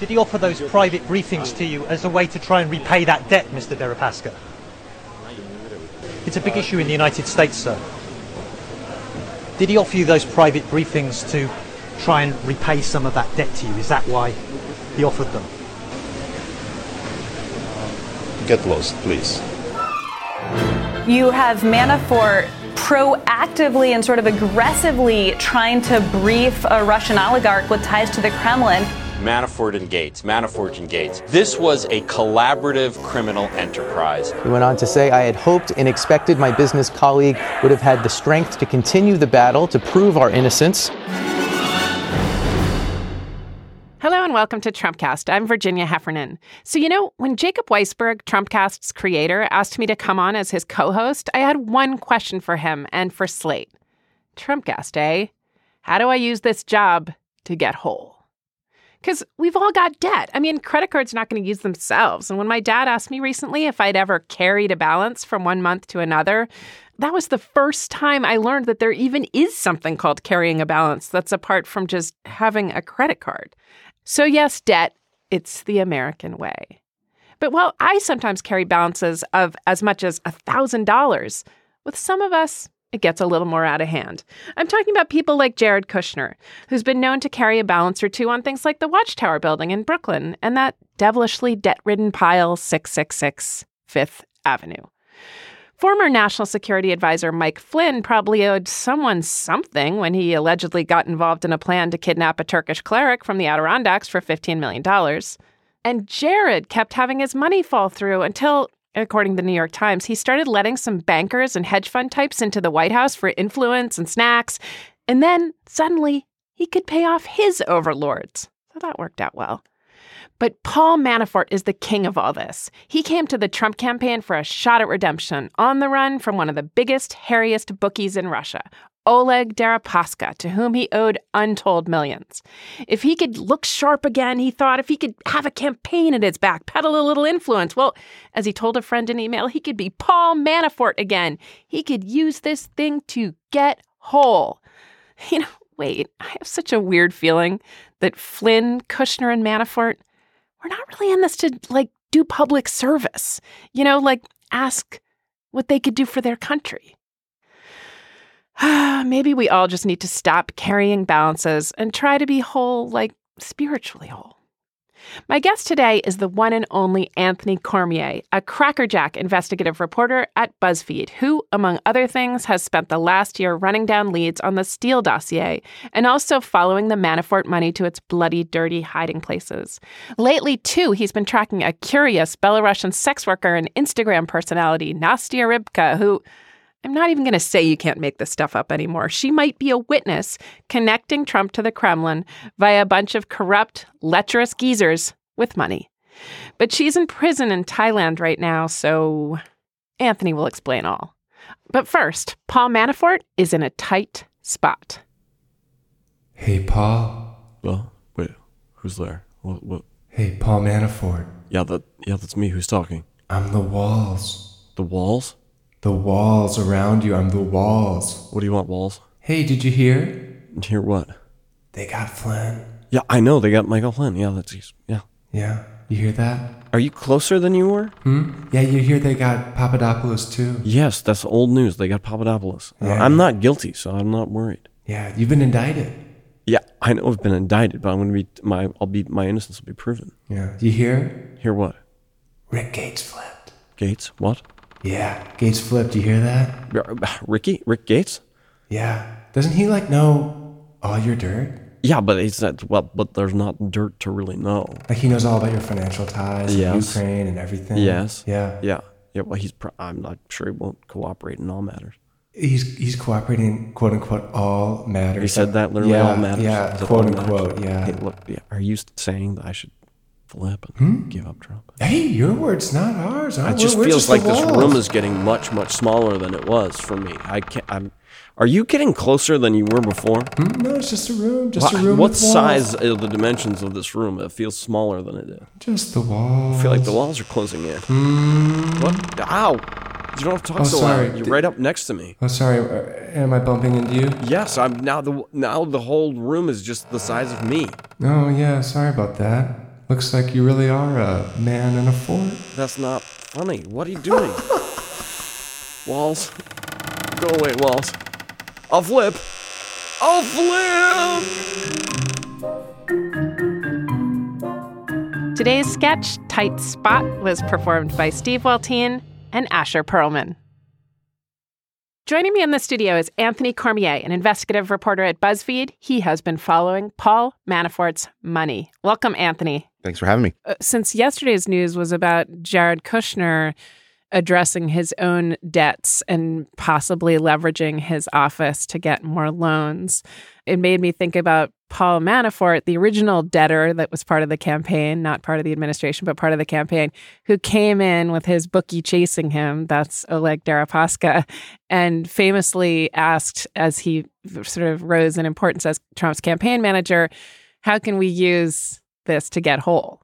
Did he offer those private briefings to you as a way to try and repay that debt, Mr. Deripaska? It's a big issue in the United States, sir. Did he offer you those private briefings to try and repay some of that debt to you? Is that why he offered them? Get lost, please. You have Manafort proactively and sort of aggressively trying to brief a Russian oligarch with ties to the Kremlin. Manafort and Gates, Manafort and Gates. This was a collaborative criminal enterprise. He went on to say, I had hoped and expected my business colleague would have had the strength to continue the battle to prove our innocence. Hello and welcome to Trumpcast. I'm Virginia Heffernan. So, you know, when Jacob Weisberg, Trumpcast's creator, asked me to come on as his co host, I had one question for him and for Slate Trumpcast, eh? How do I use this job to get whole? Because we've all got debt. I mean, credit cards are not going to use themselves. And when my dad asked me recently if I'd ever carried a balance from one month to another, that was the first time I learned that there even is something called carrying a balance that's apart from just having a credit card. So, yes, debt, it's the American way. But while I sometimes carry balances of as much as $1,000, with some of us, it gets a little more out of hand. I'm talking about people like Jared Kushner, who's been known to carry a balance or two on things like the Watchtower building in Brooklyn and that devilishly debt ridden pile 666 Fifth Avenue. Former National Security Advisor Mike Flynn probably owed someone something when he allegedly got involved in a plan to kidnap a Turkish cleric from the Adirondacks for $15 million. And Jared kept having his money fall through until according to the New York Times, he started letting some bankers and hedge fund types into the White House for influence and snacks. And then suddenly he could pay off his overlords. So that worked out well. But Paul Manafort is the king of all this. He came to the Trump campaign for a shot at redemption on the run from one of the biggest, hairiest bookies in Russia, Oleg Deripaska, to whom he owed untold millions. If he could look sharp again, he thought, if he could have a campaign at his back, peddle a little influence, well, as he told a friend in email, he could be Paul Manafort again. He could use this thing to get whole. You know, wait, I have such a weird feeling that Flynn, Kushner, and Manafort, we're not really in this to like do public service, you know, like ask what they could do for their country. Maybe we all just need to stop carrying balances and try to be whole, like spiritually whole. My guest today is the one and only Anthony Cormier, a crackerjack investigative reporter at BuzzFeed, who, among other things, has spent the last year running down leads on the Steele dossier and also following the Manafort money to its bloody, dirty hiding places. Lately, too, he's been tracking a curious Belarusian sex worker and Instagram personality, Nastya Rybka, who I'm not even going to say you can't make this stuff up anymore. She might be a witness connecting Trump to the Kremlin via a bunch of corrupt, lecherous geezers with money. But she's in prison in Thailand right now, so Anthony will explain all. But first, Paul Manafort is in a tight spot. Hey, Paul. Well, wait, who's there? What? what? Hey, Paul Manafort. Yeah, that yeah, that's me. Who's talking? I'm the walls. The walls? The walls around you. I'm the walls. What do you want, walls? Hey, did you hear? Hear what? They got Flynn. Yeah, I know. They got Michael Flynn. Yeah, that's yeah. Yeah, you hear that? Are you closer than you were? Hmm? Yeah, you hear they got Papadopoulos too? Yes, that's old news. They got Papadopoulos. Yeah. I'm not guilty, so I'm not worried. Yeah, you've been indicted. Yeah, I know I've been indicted, but I'm going to be my I'll be my innocence will be proven. Yeah. You hear? Hear what? Rick Gates flipped. Gates? What? Yeah, Gates flipped. You hear that? Ricky? Rick Gates? Yeah. Doesn't he like know all your dirt? Yeah, but he's not. Well, but there's not dirt to really know. Like he knows all about your financial ties, Yes. Ukraine, and everything. Yes. Yeah. Yeah. Yeah. Well, he's. Pro- I'm not sure he won't cooperate in all matters. He's he's cooperating quote unquote all matters. He said that literally yeah, all matters. Yeah, quote all matters? unquote. Yeah. Hey, look, yeah, are you saying that I should flip and Hmm? give up Trump? Hey, your words, not ours. Huh? It just We're- we're feels the like this room is getting much, much smaller than it was for me. I can't. I'm. Are you getting closer than you were before? Hmm? No, it's just a room. Just Wha- a room. what with walls. size are the dimensions of this room? It feels smaller than it did. Just the walls. I feel like the walls are closing in. What? Ow! You don't have to talk Oh, so sorry. loud. You're Did- right up next to me. Oh, sorry. uh, Am I bumping into you? Yes, I'm now the now the whole room is just the size of me. Oh, yeah. Sorry about that. Looks like you really are a man in a fort. That's not funny. What are you doing? Walls. Go away, Walls. I'll flip. I'll flip! Today's sketch, Tight Spot, was performed by Steve Waltien and Asher Perlman. Joining me in the studio is Anthony Cormier, an investigative reporter at BuzzFeed. He has been following Paul Manafort's money. Welcome, Anthony. Thanks for having me. Uh, since yesterday's news was about Jared Kushner addressing his own debts and possibly leveraging his office to get more loans, it made me think about Paul Manafort, the original debtor that was part of the campaign, not part of the administration, but part of the campaign, who came in with his bookie chasing him. That's Oleg Deripaska, and famously asked, as he sort of rose in importance as Trump's campaign manager, how can we use this to get whole?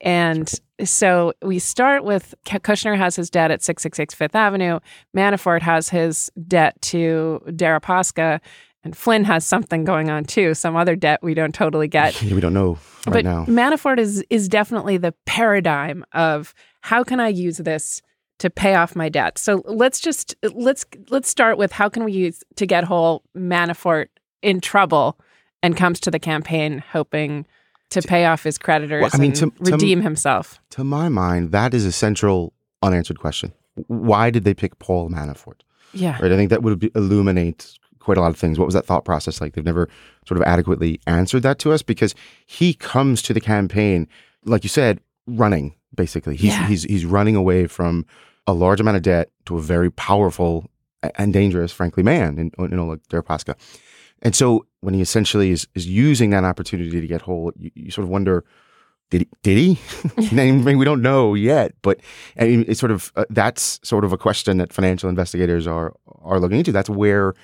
And so we start with Kushner has his debt at 666 Fifth Avenue. Manafort has his debt to Deripaska. And Flynn has something going on too, some other debt we don't totally get. We don't know right but now. Manafort is is definitely the paradigm of how can I use this to pay off my debt. So let's just let's let's start with how can we use to get whole Manafort in trouble and comes to the campaign hoping to pay off his creditors Well, I mean, and to- to- redeem himself. To my mind, that is a central unanswered question. Why did they pick Paul Manafort? Yeah. Right. I think that would be, illuminate quite a lot of things. What was that thought process like? They've never sort of adequately answered that to us because he comes to the campaign, like you said, running basically. He's Yeah. he's he's running away from a large amount of debt to a very powerful and dangerous, frankly, man in, in Oleg Deripaska. And so when he essentially is, is using that opportunity to get whole, you, you sort of wonder, did he? Did he? I mean, we don't know yet, but I mean, it's sort of uh, that's sort of a question that financial investigators are are looking into. That's where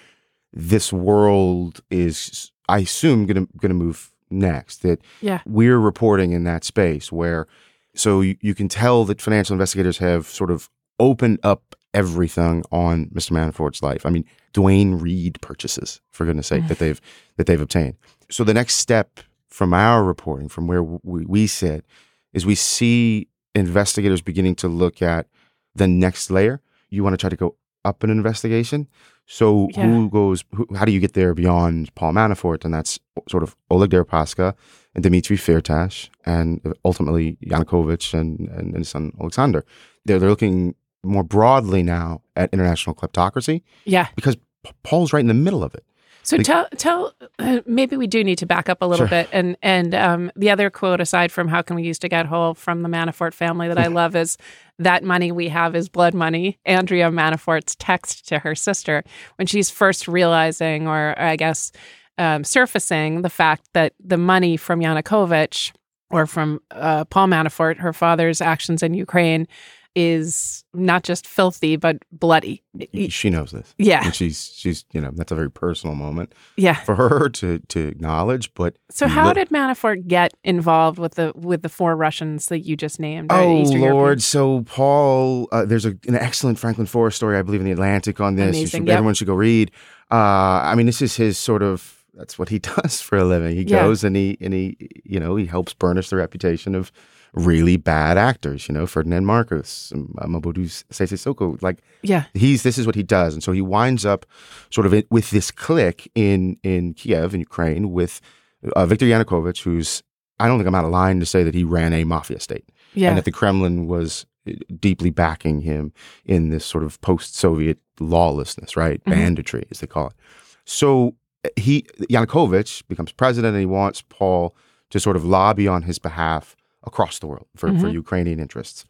this world is, I assume, going to going to move next. That Yeah. we're reporting in that space where, so you, you can tell that financial investigators have sort of opened up everything on Mr. Manafort's life. I mean, Duane Reade purchases, for goodness sake, that they've that they've obtained. So the next step from our reporting, from where we, we sit, is we see investigators beginning to look at the next layer. You want to try to go up an investigation. So Yeah. who goes? Who, how do you get there beyond Paul Manafort? And that's sort of Oleg Deripaska and Dmitry Firtash, and ultimately Yanukovych and, and, and his son Alexander. They're, they're looking more broadly now at international kleptocracy Yeah. because P- Paul's right in the middle of it. So tell tell uh, maybe we do need to back up a little Sure. bit and and um, the other quote aside from how can we use to get whole from the Manafort family that I love is that money we have is blood money. Andrea Manafort's text to her sister when she's first realizing or I guess um, surfacing the fact that the money from Yanukovych or from uh, Paul Manafort, her father's actions in Ukraine, is not just filthy but bloody. She knows this. Yeah. And she's she's you know that's a very personal moment. Yeah. For her to to acknowledge, but So how li- did Manafort get involved with the with the four Russians that you just named? Oh Eastern Lord! Europeans? So Paul, uh, there's a, an excellent Franklin Foer's story, I believe, in the Atlantic on this. Should- yep. Everyone should go read. Uh, I mean, this is his sort of. That's what he does for a living. He Yeah. goes and he and he, you know, he helps burnish the reputation of really bad actors. You know, Ferdinand Marcos, um, Mobutu Sese Seko. Like, Yeah. he's this is what he does, and so he winds up sort of with this clique in in Kiev in Ukraine with uh, Viktor Yanukovych, who's I don't think I'm out of line to say that he ran a mafia state Yeah. and that the Kremlin was uh, deeply backing him in this sort of post-Soviet lawlessness, right? Mhm. Banditry, as they call it. So uh, he Yanukovych becomes president, and he wants Paul to sort of lobby on his behalf across the world for, for Mhm. Ukrainian interests.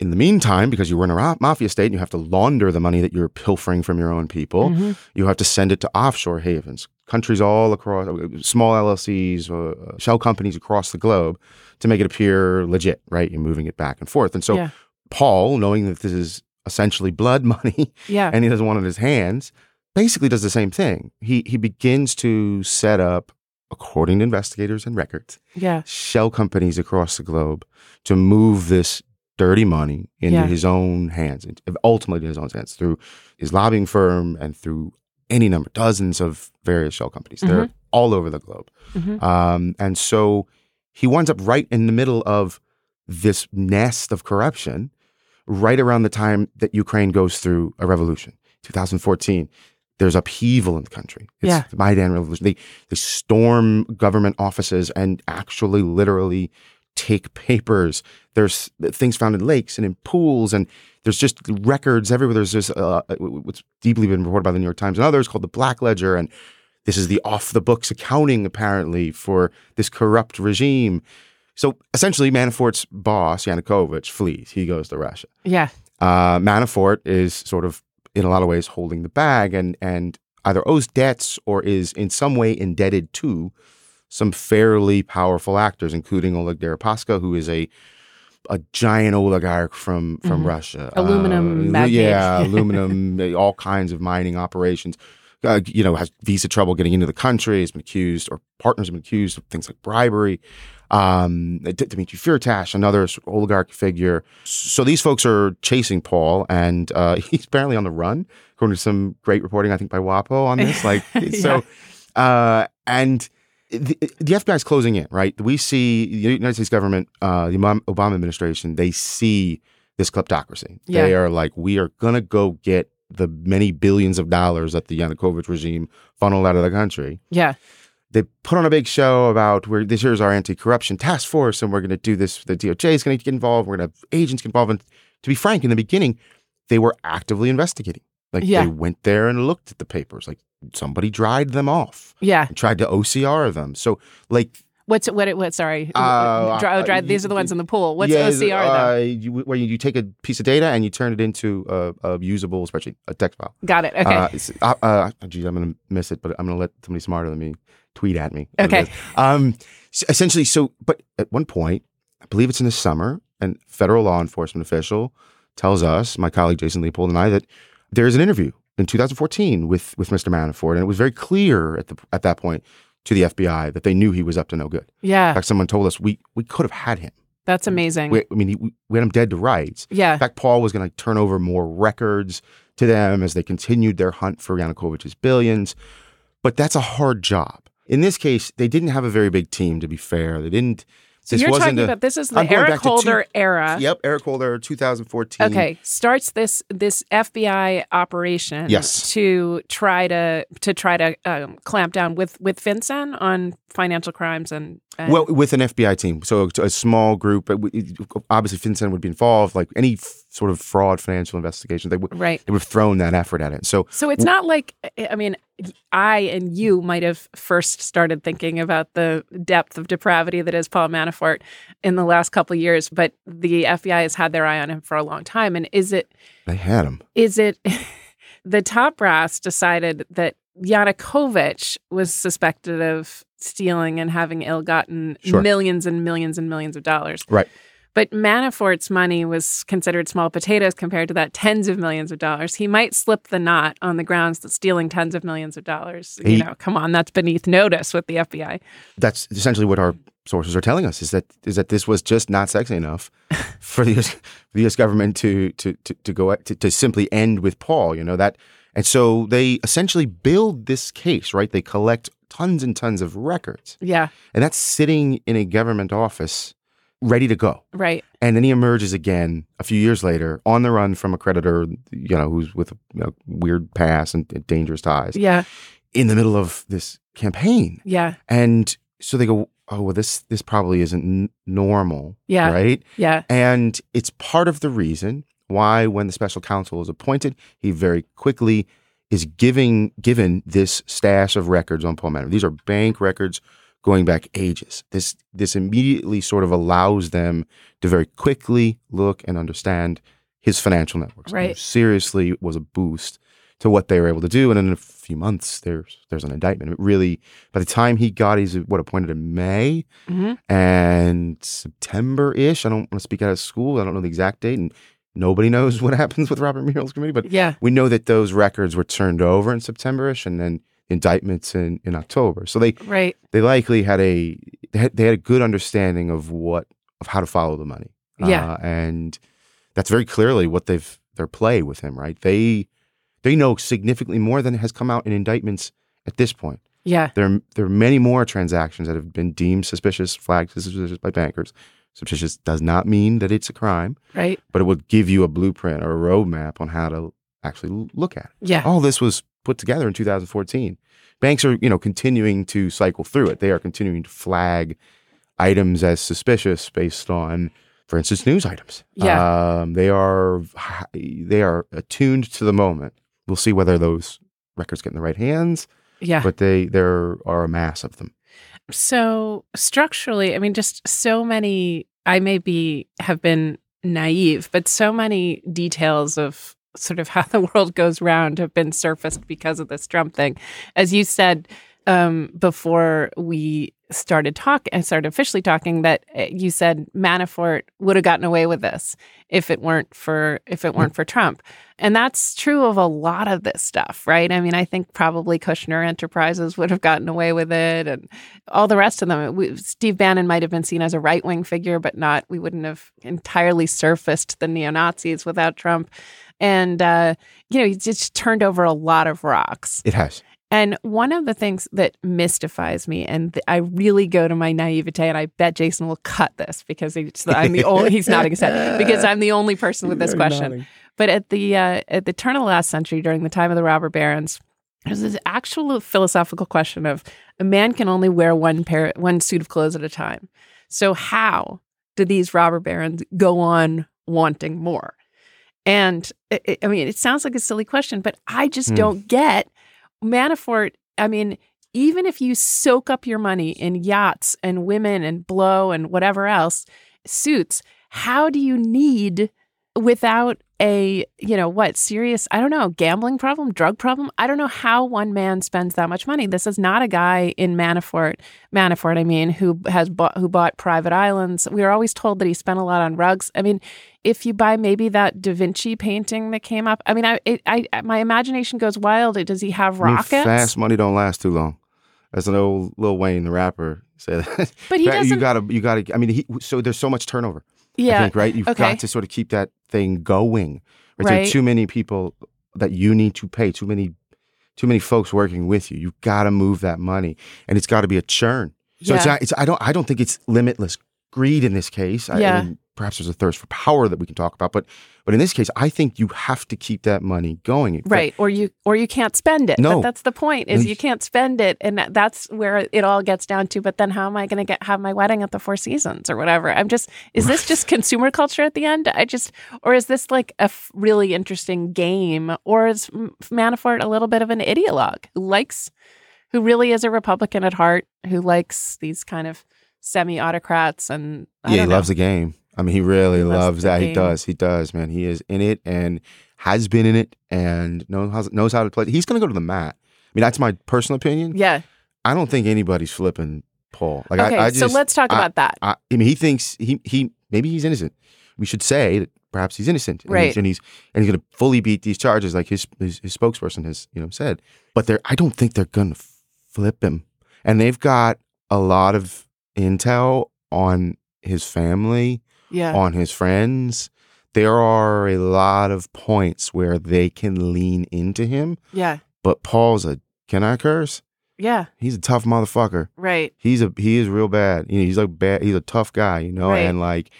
In the meantime, because you were in a mafia state and you have to launder the money that you're pilfering from your own people, Mhm. you have to send it to offshore havens, countries all across, uh, small LLCs, uh, shell companies across the globe to make it appear legit, right? You're moving it back and forth. And so Yeah. Paul, knowing that this is essentially blood money Yeah. and he doesn't want it in his hands, basically does the same thing. He, he begins to set up, according to investigators and records, Yeah. shell companies across the globe to move this dirty money into Yeah. his own hands, and ultimately in his own hands through his lobbying firm and through any number, dozens of various shell companies. They're Mhm. all over the globe. Mhm. Um, and so he winds up right in the middle of this nest of corruption, right around the time that Ukraine goes through a revolution, 2014. There's upheaval in the country. It's Yeah. the Maidan Revolution. They they storm government offices and actually, literally take papers. There's things found in lakes and in pools, and there's just records everywhere. There's this uh, what's deeply been reported by the New York Times and others called the Black Ledger, and this is the off the books accounting apparently for this corrupt regime. So essentially, Manafort's boss Yanukovych flees. He goes to Russia. Yeah. Uh, Manafort is sort of, in a lot of ways, holding the bag and and either owes debts or is in some way indebted to some fairly powerful actors, including Oleg Deripaska, who is a a giant oligarch from from Mhm. Russia. Aluminum Uh, yeah, aluminum, all kinds of mining operations. Uh, you know, has visa trouble getting into the country. Has been accused, or partners have been accused of things like bribery. Um, D- Dmitry Firtash, another sort of oligarch figure. So these folks are chasing Paul, and uh, he's apparently on the run, according to some great reporting, I think, by WAPO on this. Like, so, uh, and the, the FBI is closing in, right? We see the United States government, uh, the Obama Obama administration, they see this kleptocracy. They are like, we are going to go get the many billions of dollars that the Yanukovych regime funneled out of the country. Yeah. They put on a big show about where this here's our anti-corruption task force, and we're going to do this. The DOJ is going to get involved. We're going to have agents get involved. And to be frank, in the beginning, they were actively investigating. Like Yeah. they went there and looked at the papers. Like somebody dried them off. Yeah. and tried to OCR them. So like What's what? It, What? Sorry. Uh, Dry, oh, dry, uh, these are the ones in the pool. What's yeah, OCR uh, though? you, where you, you take a piece of data and you turn it into a, a usable spreadsheet, a text file. Got it. Okay. Uh, uh, uh, geez, I'm going to miss it, but I'm going to let somebody smarter than me tweet at me. Okay. Um, s- essentially, so, but at one point, I believe it's in the summer, and federal law enforcement official tells us, my colleague Jason Leopold and I, that there's an interview in 2014 with with Mr. Manafort, and it was very clear at the at that point to the FBI that they knew he was up to no good. Yeah. In fact, someone told us we we could have had him. That's amazing. We, I mean, he, we had him dead to rights. Yeah. In fact, Paul was going to turn over more records to them as they continued their hunt for Yanukovych's billions. But that's a hard job. In this case, they didn't have a very big team. To be fair, they didn't. This you're talking a- about this is the I'm Eric to two- Holder era. Yep, Eric Holder, 2014. Okay, starts this this FBI operation Yes. to try to to try to um, clamp down with with FinCEN on financial crimes and, and Well, with an FBI team, so a, a small group. but Obviously, FinCEN would be involved. Like any f- sort of fraud financial investigation, they would Right. they would have thrown that effort at it. So, So it's not like I mean, I and you might have first started thinking about the depth of depravity that is Paul Manafort in the last couple of years, but the FBI has had their eye on him for a long time. And is it they had him. is it the top brass decided that Yanukovych was suspected of stealing and having ill-gotten Sure. millions and millions and millions of dollars. Right. But Manafort's money was considered small potatoes compared to that tens of millions of dollars. He might slip the knot on the grounds that stealing tens of millions of dollars, you know, come on, that's beneath notice with the FBI. that's essentially what our sources are telling us is that is that this was just not sexy enough for the US, the US government to to to, to go to, to simply end with Paul. You know that, and so they essentially build this case. Right, they collect tons and tons of records, Yeah, and that's sitting in a government office, ready to go. right. And then he emerges again a few years later on the run from a creditor, you know, who's with a you know, weird past and dangerous ties. Yeah. In the middle of this campaign. Yeah. And so they go, oh well, this this probably isn't n- normal, Yeah. right? Yeah. And it's part of the reason why, when the special counsel is appointed, he very quickly is giving given this stash of records on Paul Manafort. These are bank records going back ages. This this immediately sort of allows them to very quickly look and understand his financial networks. Right. Seriously was a boost to what they were able to do. And in a few months, there's there's an indictment. It really, by the time he got, he's what appointed in May hmm and September ish. I don't want to speak out of school. I don't know the exact date, and nobody knows what happens with Robert Mueller's committee. But Yeah. we know that those records were turned over in September ish, and then indictments in, in October. So they Right. they likely had a they had, they had a good understanding of what of how to follow the money. Yeah. Uh, and that's very clearly what they've their play with him. Right. They they know significantly more than has come out in indictments at this point. Yeah. There, are- there are many more transactions that have been deemed suspicious, flagged as suspicious by bankers. Suspicious does not mean that it's a crime, Right. but it will give you a blueprint or a roadmap on how to actually look at it. Yeah. All this was put together in 2014. Banks are, you know, continuing to cycle through it. They are continuing to flag items as suspicious based on, for instance, news items. Yeah. Um, they are they are attuned to the moment. We'll see whether those records get in the right hands Yeah. but they there are a mass of them. So structurally, I mean, just so many. I may be have been naive, but so many details of sort of how the world goes round have been surfaced because of this Trump thing. As you said um, before we started talking, I started officially talking that uh, you said Manafort would have gotten away with this if it weren't for if it weren't for Trump, and that's true of a lot of this stuff, right? I mean, I think probably Kushner Enterprises would have gotten away with it, and all the rest of them. We, Steve Bannon might have been seen as a right wing figure, but not. We wouldn't have entirely surfaced the neo Nazis without Trump, and uh, you know, he just turned over a lot of rocks. It has. And one of the things that mystifies me, and th- I really go to my naivete, and I bet Jason will cut this because he's, I'm the only he's nodding his head because I'm the only person with this question. But at the uh, at the turn of the last century, during the time of the robber barons, there's this actual philosophical question of a man can only wear one pair, one suit of clothes at a time. So how do these robber barons go on wanting more? And I mean, it sounds like a silly question, but I just Hmm. don't get Manafort. I mean, even if you soak up your money in yachts and women and blow and whatever else, suits, how do you need without a, you know, what, serious, I don't know, gambling problem, drug problem? I don't know how one man spends that much money. This is not a guy in Manafort, Manafort, I mean, who has bought, who bought private islands. We were always told that he spent a lot on rugs. I mean, if you buy maybe that Da Vinci painting that came up, I mean, I, it, I, my imagination goes wild. Does he have I mean, rockets? fast money don't last too long. as an old Lil Wayne, the rapper, said that. But he doesn't- You gotta, you gotta. I mean, he, so there's so much turnover. Yeah, I think right. You've okay. got to sort of keep that thing going. Right? There are too many people that you need to pay. Too many, too many folks working with you. You've got to move that money, and it's got to be a churn. So it's Yeah. not. It's. I don't. I don't think it's limitless greed in this case. I- Yeah. I mean, perhaps there's a thirst for power that we can talk about, but but in this case, I think you have to keep that money going. Right, or you or you can't spend it. No. but that's the point is you can't spend it, and that's where it all gets down to. But then, how am I going to get have my wedding at the Four Seasons or whatever? I'm just is this just consumer culture at the end? I just or is this like a f- really interesting game, or is Manafort a little bit of an ideologue who likes, who really is a Republican at heart, who likes these kind of semi autocrats and I yeah, he know. loves the game. I mean, he really loves loves, that. game. He does. He does, man. He is in it and has been in it and knows how, knows how to play. He's going to go to the mat. I mean, that's my personal opinion. Yeah. I don't think anybody's flipping Paul. Like, Okay, I, I so let's talk I- about that. I, I mean, he thinks he he maybe he's innocent. We should say that perhaps he's innocent, and Right. He's, and he's and he's going to fully beat these charges, like his, his his spokesperson has you know said. But they're I don't think they're going to flip him, and they've got a lot of intel on his family, Yeah. on his friends. There are a lot of points where they can lean into him, Yeah. but Paul's a can I curse? Yeah. He's a tough motherfucker Right. he's a he is real bad. You know, he's like bad. He's a tough guy. You know, Right. and like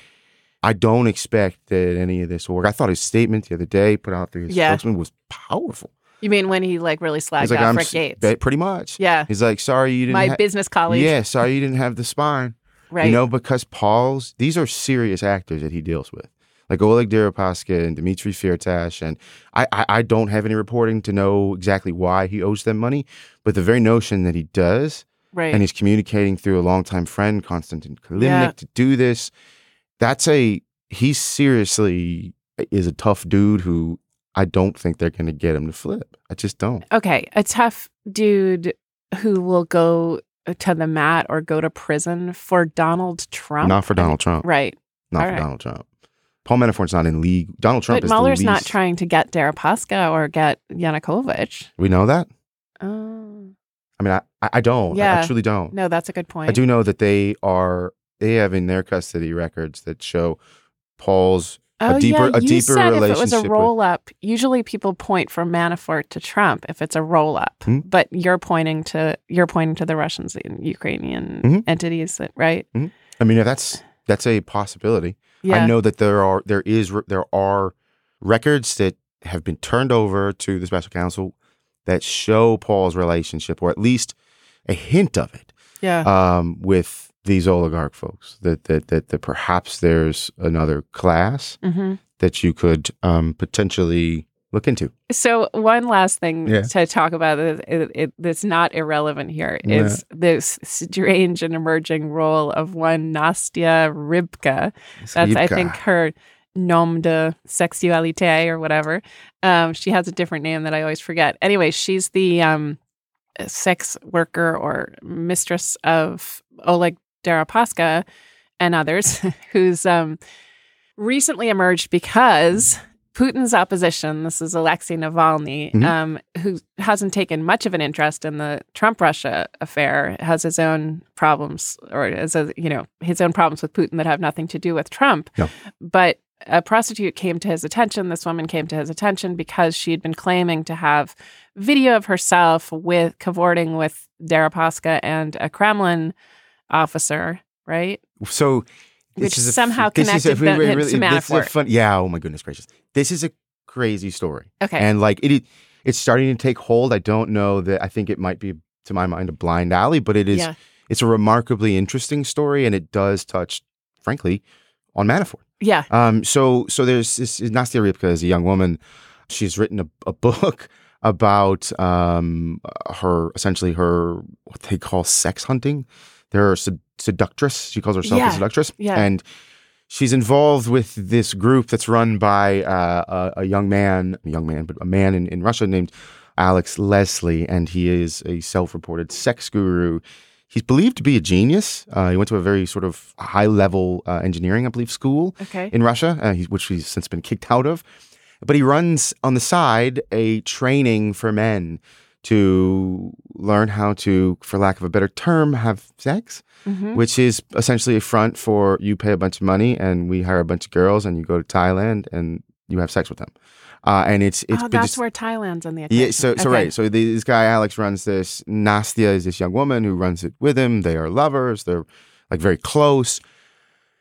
I don't expect that any of this will work. I thought his statement the other day put out through his Yeah. spokesman was powerful. You mean when he like really slagged like, off Rick Gates? pretty much. Yeah. He's like, sorry you didn't. My ha- business colleague. Yeah, sorry you didn't have the spine. Right. You know, because Paul's these are serious actors that he deals with, like Oleg Deripaska and Dmitry Firtash, and I, I I don't have any reporting to know exactly why he owes them money, but the very notion that he does, Right. and he's communicating through a longtime friend, Konstantin Kilimnik, Yeah. to do this. That's a he seriously is a tough dude who I don't think they're going to get him to flip. I just don't. okay, a tough dude who will go to the mat or go to prison for Donald Trump. Not for Donald Trump. Right. Not All for right. Donald Trump. Paul Manafort's not in league. Donald Trump but is Mueller's the not trying to get Deripaska or get Yanukovych. we know that. Oh. I mean, I, I I don't. I- Yeah. I truly don't. No, that's a good point. I do know that they are. They have in their custody records that show Paul's Oh, a deeper yeah. a you deeper said relationship. if it was a roll up, usually people point from Manafort to Trump if it's a roll up. Hmm? But you're pointing to you're pointing to the Russians and Ukrainian Mhm. entities that right? I mean, that's that's a possibility. Yeah. I know that there are there is there are records that have been turned over to the special counsel that show Paul's relationship, or at least a hint of it, Yeah. um, with these oligarch folks. That that that, that perhaps there's another class hmm that you could um, potentially look into. So one last thing Yeah. to talk about that it, it, that's not irrelevant here is this strange and emerging role of one Nastya Rybka. That's I think her nom de sexualité or whatever. Um, she has a different name that I always forget. Anyway, she's the um, sex worker or mistress of Oleg Deripaska and others, who's um, recently emerged because Putin's opposition, this is Alexei Navalny, Mhm. um, who hasn't taken much of an interest in the Trump Russia affair, has his own problems, or has a, you know his own problems with Putin that have nothing to do with Trump. No. But a prostitute came to his attention. This woman came to his attention because she had been claiming to have video of herself with cavorting with Deripaska and a Kremlin officer, right? So, Which is a somehow this is a- connected them- wait, wait, really- to this is a Manafort. fun- yeah. Oh my goodness gracious! This is a crazy story. Okay. and like it, it's starting to take hold. I don't know that. I think it might be, to my mind, a blind alley, but it is. Yeah. It's a remarkably interesting story, and it does touch, frankly, on Manafort. Yeah. Um. So, so there's this Nastya Rybka is a young woman. She's written a, a book about um her essentially her what they call sex hunting. They're sed- seductress. She calls herself Yeah. a seductress. Yeah. And she's involved with this group that's run by uh, a, a young man, a young man, but a man in, in Russia named Alex Leslie, and he is a self-reported sex guru. He's believed to be a genius. Uh, he went to a very sort of high-level uh, engineering, I believe, school Okay. in Russia, uh, he- which he's since been kicked out of. But he runs on the side a training for men to learn how to, for lack of a better term, have sex, Mhm. which is essentially a front for you pay a bunch of money and we hire a bunch of girls and you go to Thailand and you have sex with them. Uh, and it's it's oh, that's just- where Thailand's on the equation. yeah, so so Okay. right. So the, this guy Alex runs this. Nastya is this young woman who runs it with him. They are lovers. They're like very close.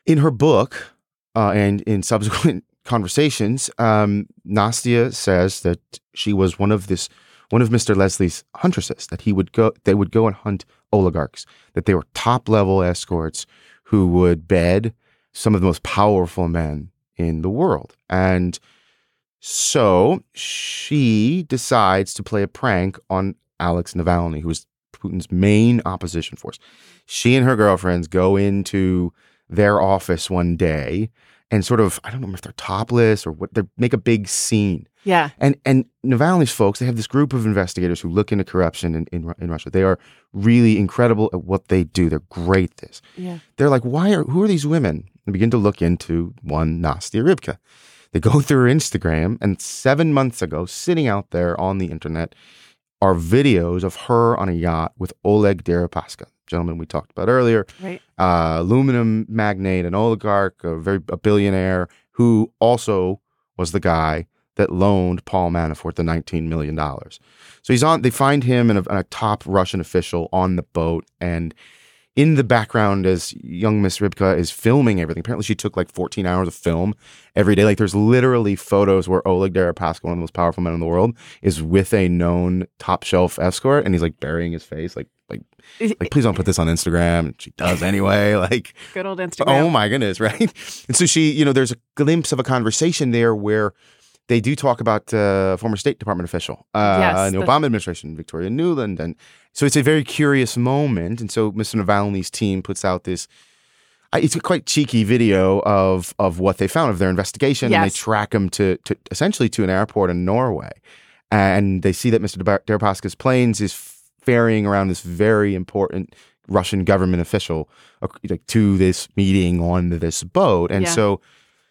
In her book, uh, and in subsequent conversations, um, Nastya says that she was one of this one of Mr. Leslie's huntresses. That he would go. They would go and hunt oligarchs. That they were top level escorts who would bed some of the most powerful men in the world. And so she decides to play a prank on Alex Navalny, who is Putin's main opposition force. She and her girlfriends go into their office one day and sort of, I don't know if they're topless or what, they make a big scene. Yeah. And and Navalny's folks, they have this group of investigators who look into corruption in, in, in Russia. They are really incredible at what they do. They're great at this. Yeah. They're like, why are who are these women? They begin to look into one Nastya Rybka. They go through her Instagram, and seven months ago, sitting out there on the internet, are videos of her on a yacht with Oleg Deripaska, gentleman we talked about earlier, Right. uh, aluminum magnate, an oligarch, a very a billionaire, who also was the guy that loaned Paul Manafort the nineteen million dollars. So he's on. They find him and a, and a top Russian official on the boat, and in the background as young Miss Rybka is filming everything. Apparently, she took like 14 hours of film every day. Like, there's literally photos where Oleg Deripaska, one of the most powerful men in the world, is with a known top shelf escort, and he's like burying his face, like, like, like, please don't put this on Instagram. And she does anyway. Like, Good old Instagram. Oh my goodness, right? And so she, you know, there's a glimpse of a conversation there where they do talk about uh, former State Department official uh, Yes, in the the- Obama administration, Victoria Nuland, and so it's a very curious moment. And so Mr. Navalny's team puts out this it's a quite cheeky video of of what they found of their investigation, and they track him to, to essentially to an airport in Norway, and they see that Mr. Deripaska's planes is ferrying around this very important Russian government official uh, like, to this meeting on this boat, and Yeah. so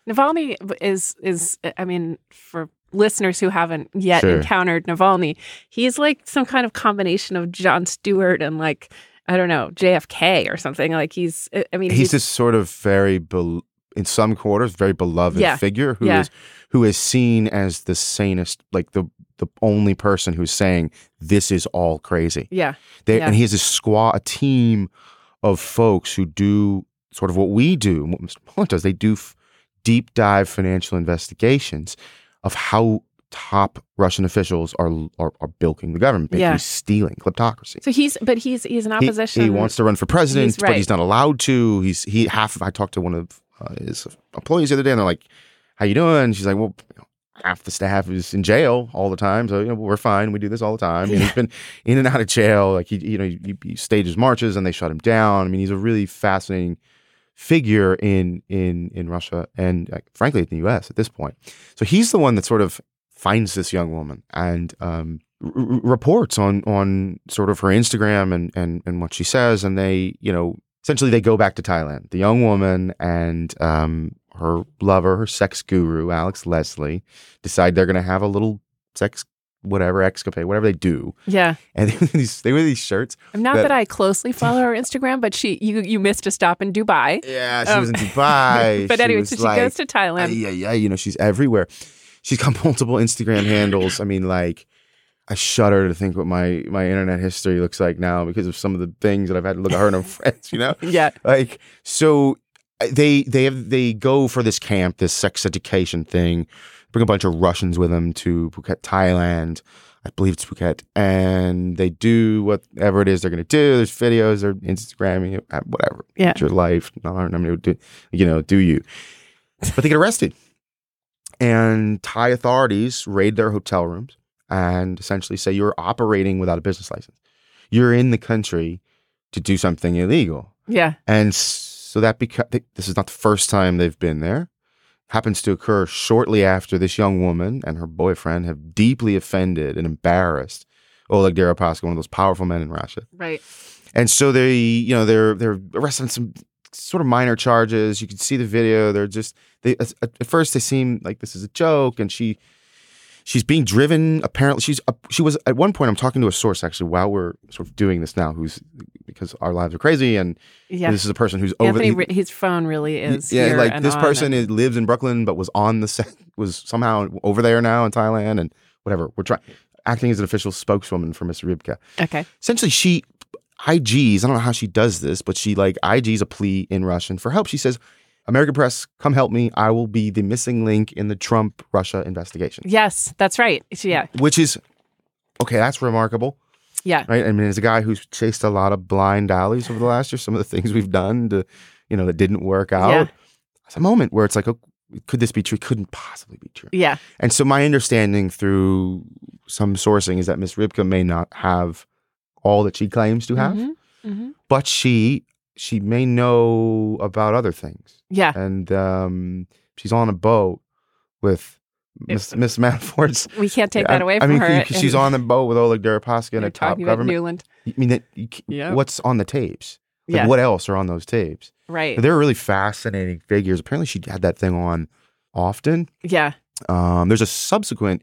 Navalny is is I mean for listeners who haven't yet Sure. encountered Navalny, he's like some kind of combination of Jon Stewart and like I don't know JFK or something. Like he's I mean he's, this sort of very bel in some quarters very beloved Yeah. figure who is Yeah. who is seen as the sanest like the the only person who's saying this is all crazy yeah they, yeah. and he has a squad a team of folks who do sort of what we do what Mr. Mueller does they do f- deep dive financial investigations of how top Russian officials are are, are bilking the government basically Yeah. stealing kleptocracy So he's but he's he's an opposition. He, wants to run for president, He's but he's not allowed to. He's he half. of I talked to one of uh, his employees the other day, and they're like, "How you doing?" She's like, "Well." you know, Half the staff is in jail all the time, so you know we're fine. We do this all the time. And he's been in and out of jail. Like he, you know, he, he staged his marches and they shut him down. I mean, he's a really fascinating figure in in in Russia and frankly in the U.S. at this point. So he's the one that sort of finds this young woman and um, r- reports on on sort of her Instagram and and and what she says, and they you know essentially they go back to Thailand. The young woman and um, her lover, her sex guru, Alex Leslie, decide they're going to have a little sex whatever escapade, whatever they do, Yeah. and they wear these, they wear these shirts. Not that, I closely follow her Instagram, but she you you missed a stop in Dubai. Yeah, she Um, was in Dubai. but She anyway, so she like- goes to Thailand. Yeah, yeah, you know, she's everywhere. She's got multiple Instagram handles. I mean, like, I shudder to think what my my internet history looks like now because of some of the things that I've had to look at her and her friends. You know, Yeah. like so uh, they they have they go for this camp, this sex education thing. Bring a bunch of Russians with them to Phuket, Thailand. I believe it's Phuket, and they do whatever it is they're going to do. There's videos, they're Instagramming, it, uh, whatever. Yeah. It's your life. I don't know, do, you know, do you? But they get arrested, and Thai authorities raid their hotel rooms and essentially say you're operating without a business license. You're in the country to do something illegal. Yeah. And so that because this is not the first time they've been there. Happens to occur shortly after this young woman and her boyfriend have deeply offended and embarrassed Oleg Deripaska, one of those powerful men in Russia. Right. And so they, you know, they're they're arrested on some sort of minor charges. You can see the video. They're just they at, at first they seem like this is a joke, and she she's being driven. Apparently, she's uh, she was at one point. I'm talking to a source actually while we're sort of doing this now, who's because our lives are crazy, and Yeah. this is a person who's over. Anthony, Ri- his phone really is. yeah, like this on person is, lives in Brooklyn, but was on the set, was somehow over there now in Thailand, and whatever. We're trying acting as an official spokeswoman for Mr. Rybka Okay. essentially she IGs, I don't know how she does this, but she like IGs a plea in Russian for help. She says, American press, come help me. I will be the missing link in the Trump Russia investigation. Yes, that's right. Yeah. Which is okay, that's remarkable. Yeah. Right. I mean, as a guy who's chased a lot of blind alleys over the last year, some of the things we've done to, you know, that didn't work out. Yeah. It's a moment where it's like, oh, could this be true? Couldn't possibly be true. Yeah. And so my understanding through some sourcing is that Miss Rybka may not have all that she claims to have, Mhm, mhm. but she she may know about other things. Yeah. And um, she's on a boat with Miss, Miss Manafort's. We can't take that away I from I mean, her. she's on the boat with Oleg Deripaska and a top government. Nuland. I mean, that you, Yeah. what's on the tapes? Like, Yeah. What else are on those tapes? Right. They're really fascinating figures. Apparently, she had that thing on often. Yeah. Um, there's a subsequent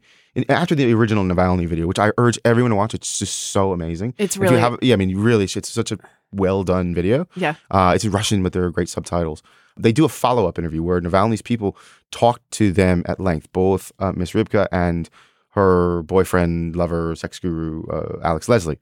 after the original Navalny video, which I urge everyone to watch. It's just so amazing. It's If really- you have, yeah. I mean, really, it's such a well done video. Yeah. uh, it's in Russian, but there are great subtitles. They do a follow up interview where Navalny's people talk to them at length, both uh, Miss Rybka and her boyfriend, lover, sex guru, uh, Alex Leslie.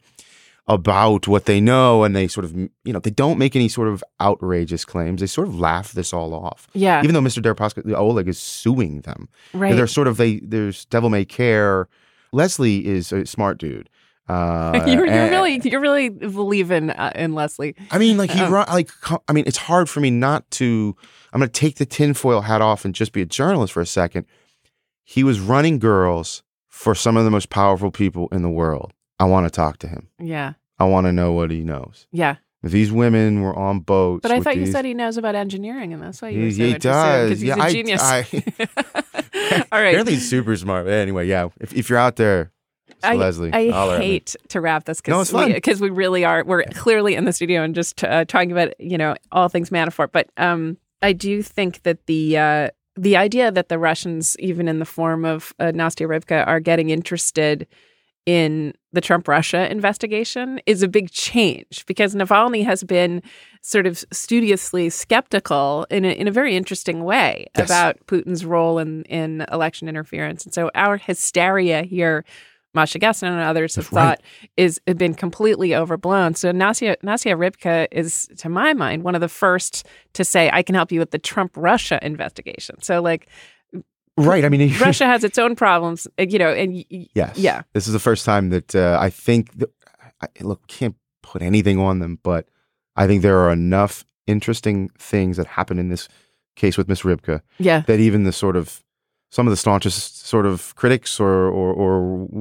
about what they know and they sort of you know they don't make any sort of outrageous claims they sort of laugh this all off Yeah. even though mr deripaska oleg is suing them Right. they're sort of they there's devil may care leslie is a smart dude uh you're, you're and- really you really believe in uh, in Leslie. I mean, like he Um, run, like I mean, it's hard for me not to. I'm going to take the tinfoil hat off and just be a journalist for a second. He was running girls for some of the most powerful people in the world. I want to talk to him. Yeah. I want to know what he knows. Yeah. These women were on boats, But I thought you said he knows about engineering, and that's why you He- he does. because he's Yeah, a I- genius. I- All right. Apparently, he's super smart. But anyway, yeah. If, if you're out there, I, Leslie, I holler at me. hate to wrap this No, because fun. we, we really are. We're clearly in the studio and just uh, talking about you know all things Manafort. But um, I do think that the uh, the idea that the Russians, even in the form of uh, Nastya Rybka, are getting interested in the Trump Russia investigation is a big change because Navalny has been sort of studiously skeptical in a, in a very interesting way Yes. about Putin's role in, in election interference. And so our hysteria here, Masha Gessen and others have right. thought is have been completely overblown. So Nastya, Nastya Rybka is, to my mind, one of the first to say, I can help you with the Trump Russia investigation. So like Right. I mean, Russia has its own problems, uh, you know, and Yes. yeah. This is the first time that uh, I think that I, look can't put anything on them, but I think there are enough interesting things that happen in this case with Miss Rybka. Yeah. That even the sort of some of the staunchest sort of critics or or, or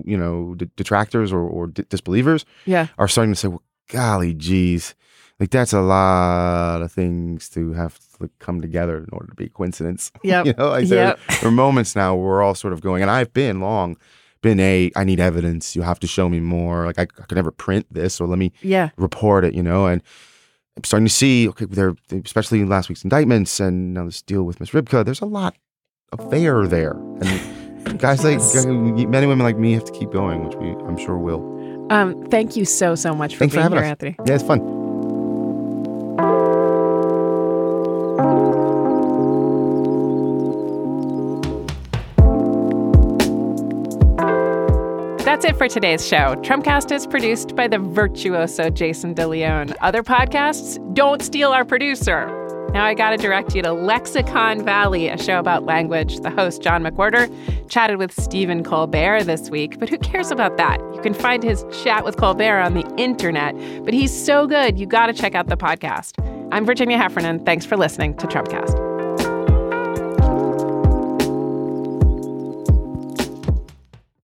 you know d- detractors or, or d- disbelievers Yeah. are starting to say, well, golly, geez, like that's a lot of things to have to like, come together in order to be a coincidence. Yeah, you know, like there, Yep. there are moments now where we're all sort of going, and I've been long been a I need evidence. You have to show me more. Like I, I could never print this, or let me Yeah. report it. You know, and I'm starting to see okay, there especially last week's indictments and now this deal with Miss Rybka. There's a lot of there and guys like men and women like me have to keep going, which we I'm sure will. Um, thank you so so much for Thanks for being having here, us. Anthony. Yeah, it's fun. That's it for today's show. Trumpcast is produced by the virtuoso Jason DeLeon. Other podcasts, don't steal our producer. Now I got to direct you to Lexicon Valley, a show about language. The host, John McWhorter, chatted with Stephen Colbert this week, but who cares about that? You can find his chat with Colbert on the internet, but he's so good, you got to check out the podcast. I'm Virginia Heffernan. Thanks for listening to Trumpcast.